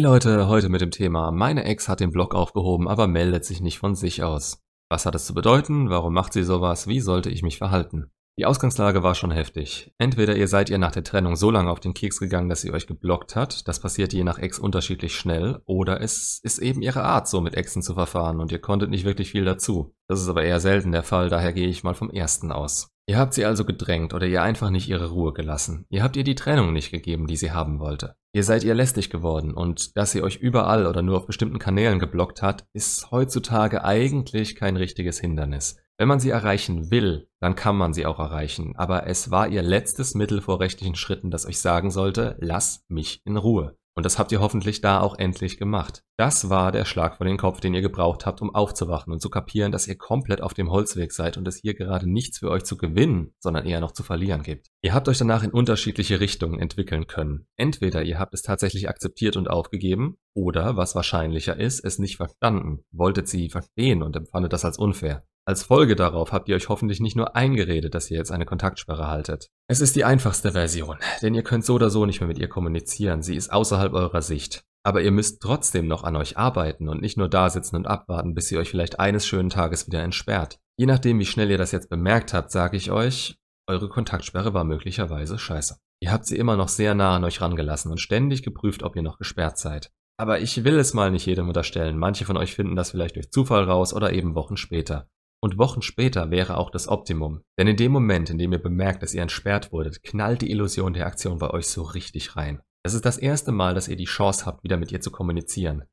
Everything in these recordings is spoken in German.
Hey Leute, heute mit dem Thema, meine Ex hat den Blog aufgehoben, aber meldet sich nicht von sich aus. Was hat es zu bedeuten? Warum macht sie sowas? Wie sollte ich mich verhalten? Die Ausgangslage war schon heftig. Entweder ihr seid ihr nach der Trennung so lange auf den Keks gegangen, dass sie euch geblockt hat, das passiert je nach Ex unterschiedlich schnell, oder es ist eben ihre Art, so mit Exen zu verfahren und ihr konntet nicht wirklich viel dazu. Das ist aber eher selten der Fall, daher gehe ich mal vom ersten aus. Ihr habt sie also gedrängt oder ihr einfach nicht ihre Ruhe gelassen. Ihr habt ihr die Trennung nicht gegeben, die sie haben wollte. Ihr seid ihr lästig geworden und dass sie euch überall oder nur auf bestimmten Kanälen geblockt hat, ist heutzutage eigentlich kein richtiges Hindernis. Wenn man sie erreichen will, dann kann man sie auch erreichen, aber es war ihr letztes Mittel vor rechtlichen Schritten, das euch sagen sollte, lass mich in Ruhe. Und das habt ihr hoffentlich da auch endlich gemacht. Das war der Schlag vor den Kopf, den ihr gebraucht habt, um aufzuwachen und zu kapieren, dass ihr komplett auf dem Holzweg seid und es hier gerade nichts für euch zu gewinnen, sondern eher noch zu verlieren gibt. Ihr habt euch danach in unterschiedliche Richtungen entwickeln können. Entweder ihr habt es tatsächlich akzeptiert und aufgegeben, oder, was wahrscheinlicher ist, es nicht verstanden, wolltet sie verstehen und empfandet das als unfair. Als Folge darauf habt ihr euch hoffentlich nicht nur eingeredet, dass ihr jetzt eine Kontaktsperre haltet. Es ist die einfachste Version, denn ihr könnt so oder so nicht mehr mit ihr kommunizieren, sie ist außerhalb eurer Sicht. Aber ihr müsst trotzdem noch an euch arbeiten und nicht nur da sitzen und abwarten, bis sie euch vielleicht eines schönen Tages wieder entsperrt. Je nachdem, wie schnell ihr das jetzt bemerkt habt, sage ich euch, eure Kontaktsperre war möglicherweise scheiße. Ihr habt sie immer noch sehr nah an euch rangelassen und ständig geprüft, ob ihr noch gesperrt seid. Aber ich will es mal nicht jedem unterstellen. Manche von euch finden das vielleicht durch Zufall raus oder eben Wochen später. Und Wochen später wäre auch das Optimum. Denn in dem Moment, in dem ihr bemerkt, dass ihr entsperrt wurdet, knallt die Illusion der Aktion bei euch so richtig rein. Es ist das erste Mal, dass ihr die Chance habt, wieder mit ihr zu kommunizieren.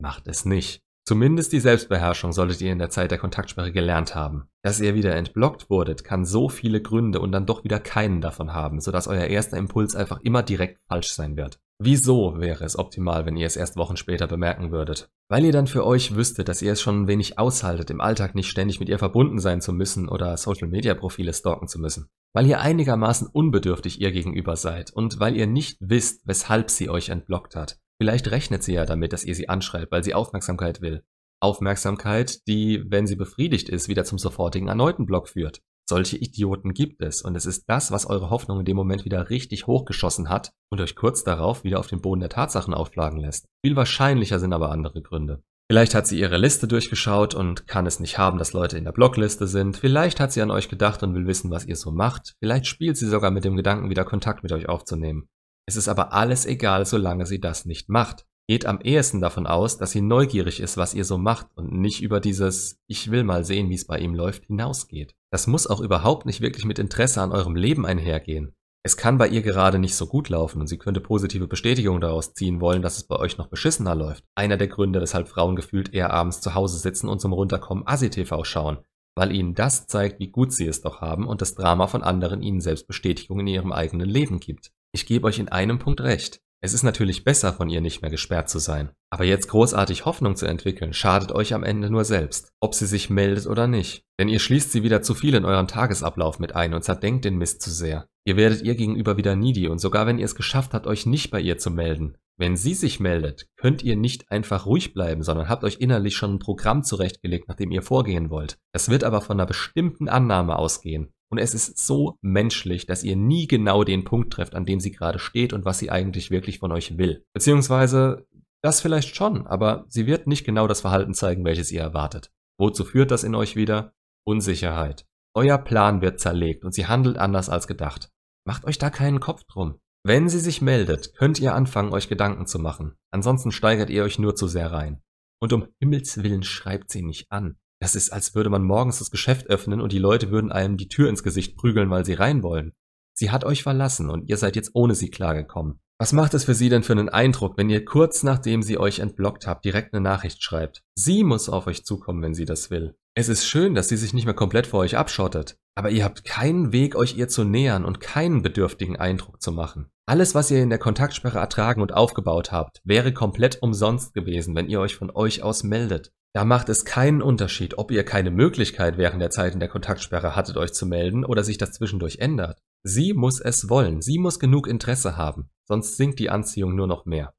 Macht es nicht. Zumindest die Selbstbeherrschung solltet ihr in der Zeit der Kontaktsperre gelernt haben. Dass ihr wieder entblockt wurdet, kann so viele Gründe und dann doch wieder keinen davon haben, sodass euer erster Impuls einfach immer direkt falsch sein wird. Wieso wäre es optimal, wenn ihr es erst Wochen später bemerken würdet? Weil ihr dann für euch wüsstet, dass ihr es schon ein wenig aushaltet, im Alltag nicht ständig mit ihr verbunden sein zu müssen oder Social-Media-Profile stalken zu müssen. Weil ihr einigermaßen unbedürftig ihr gegenüber seid und weil ihr nicht wisst, weshalb sie euch entblockt hat. Vielleicht rechnet sie ja damit, dass ihr sie anschreibt, weil sie Aufmerksamkeit will. Aufmerksamkeit, die, wenn sie befriedigt ist, wieder zum sofortigen erneuten Block führt. Solche Idioten gibt es und es ist das, was eure Hoffnung in dem Moment wieder richtig hochgeschossen hat und euch kurz darauf wieder auf den Boden der Tatsachen aufschlagen lässt. Viel wahrscheinlicher sind aber andere Gründe. Vielleicht hat sie ihre Liste durchgeschaut und kann es nicht haben, dass Leute in der Blockliste sind. Vielleicht hat sie an euch gedacht und will wissen, was ihr so macht. Vielleicht spielt sie sogar mit dem Gedanken, wieder Kontakt mit euch aufzunehmen. Es ist aber alles egal, solange sie das nicht macht geht am ehesten davon aus, dass sie neugierig ist, was ihr so macht und nicht über dieses Ich will mal sehen, wie es bei ihm läuft hinausgeht. Das muss auch überhaupt nicht wirklich mit Interesse an eurem Leben einhergehen. Es kann bei ihr gerade nicht so gut laufen und sie könnte positive Bestätigung daraus ziehen wollen, dass es bei euch noch beschissener läuft. Einer der Gründe, weshalb Frauen gefühlt eher abends zu Hause sitzen und zum Runterkommen Asi-TV schauen, weil ihnen das zeigt, wie gut sie es doch haben und das Drama von anderen ihnen selbst Bestätigung in ihrem eigenen Leben gibt. Ich gebe euch in einem Punkt recht. Es ist natürlich besser, von ihr nicht mehr gesperrt zu sein. Aber jetzt großartig Hoffnung zu entwickeln, schadet euch am Ende nur selbst, ob sie sich meldet oder nicht. Denn ihr schließt sie wieder zu viel in euren Tagesablauf mit ein und zerdenkt den Mist zu sehr. Ihr werdet ihr gegenüber wieder needy und sogar wenn ihr es geschafft habt, euch nicht bei ihr zu melden. Wenn sie sich meldet, könnt ihr nicht einfach ruhig bleiben, sondern habt euch innerlich schon ein Programm zurechtgelegt, nach dem ihr vorgehen wollt. Das wird aber von einer bestimmten Annahme ausgehen. Und es ist so menschlich, dass ihr nie genau den Punkt trefft, an dem sie gerade steht und was sie eigentlich wirklich von euch will. Beziehungsweise das vielleicht schon, aber sie wird nicht genau das Verhalten zeigen, welches ihr erwartet. Wozu führt das in euch wieder? Unsicherheit. Euer Plan wird zerlegt und sie handelt anders als gedacht. Macht euch da keinen Kopf drum. Wenn sie sich meldet, könnt ihr anfangen, euch Gedanken zu machen. Ansonsten steigert ihr euch nur zu sehr rein. Und um Himmels willen schreibt sie nicht an. Das ist, als würde man morgens das Geschäft öffnen und die Leute würden einem die Tür ins Gesicht prügeln, weil sie rein wollen. Sie hat euch verlassen und ihr seid jetzt ohne sie klargekommen. Was macht es für sie denn für einen Eindruck, wenn ihr kurz nachdem sie euch entblockt habt, direkt eine Nachricht schreibt? Sie muss auf euch zukommen, wenn sie das will. Es ist schön, dass sie sich nicht mehr komplett vor euch abschottet, aber ihr habt keinen Weg, euch ihr zu nähern und keinen bedürftigen Eindruck zu machen. Alles, was ihr in der Kontaktsperre ertragen und aufgebaut habt, wäre komplett umsonst gewesen, wenn ihr euch von euch aus meldet. Da macht es keinen Unterschied, ob ihr keine Möglichkeit während der Zeit in der Kontaktsperre hattet, euch zu melden oder sich das zwischendurch ändert. Sie muss es wollen, sie muss genug Interesse haben, sonst sinkt die Anziehung nur noch mehr.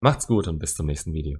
Macht's gut und bis zum nächsten Video.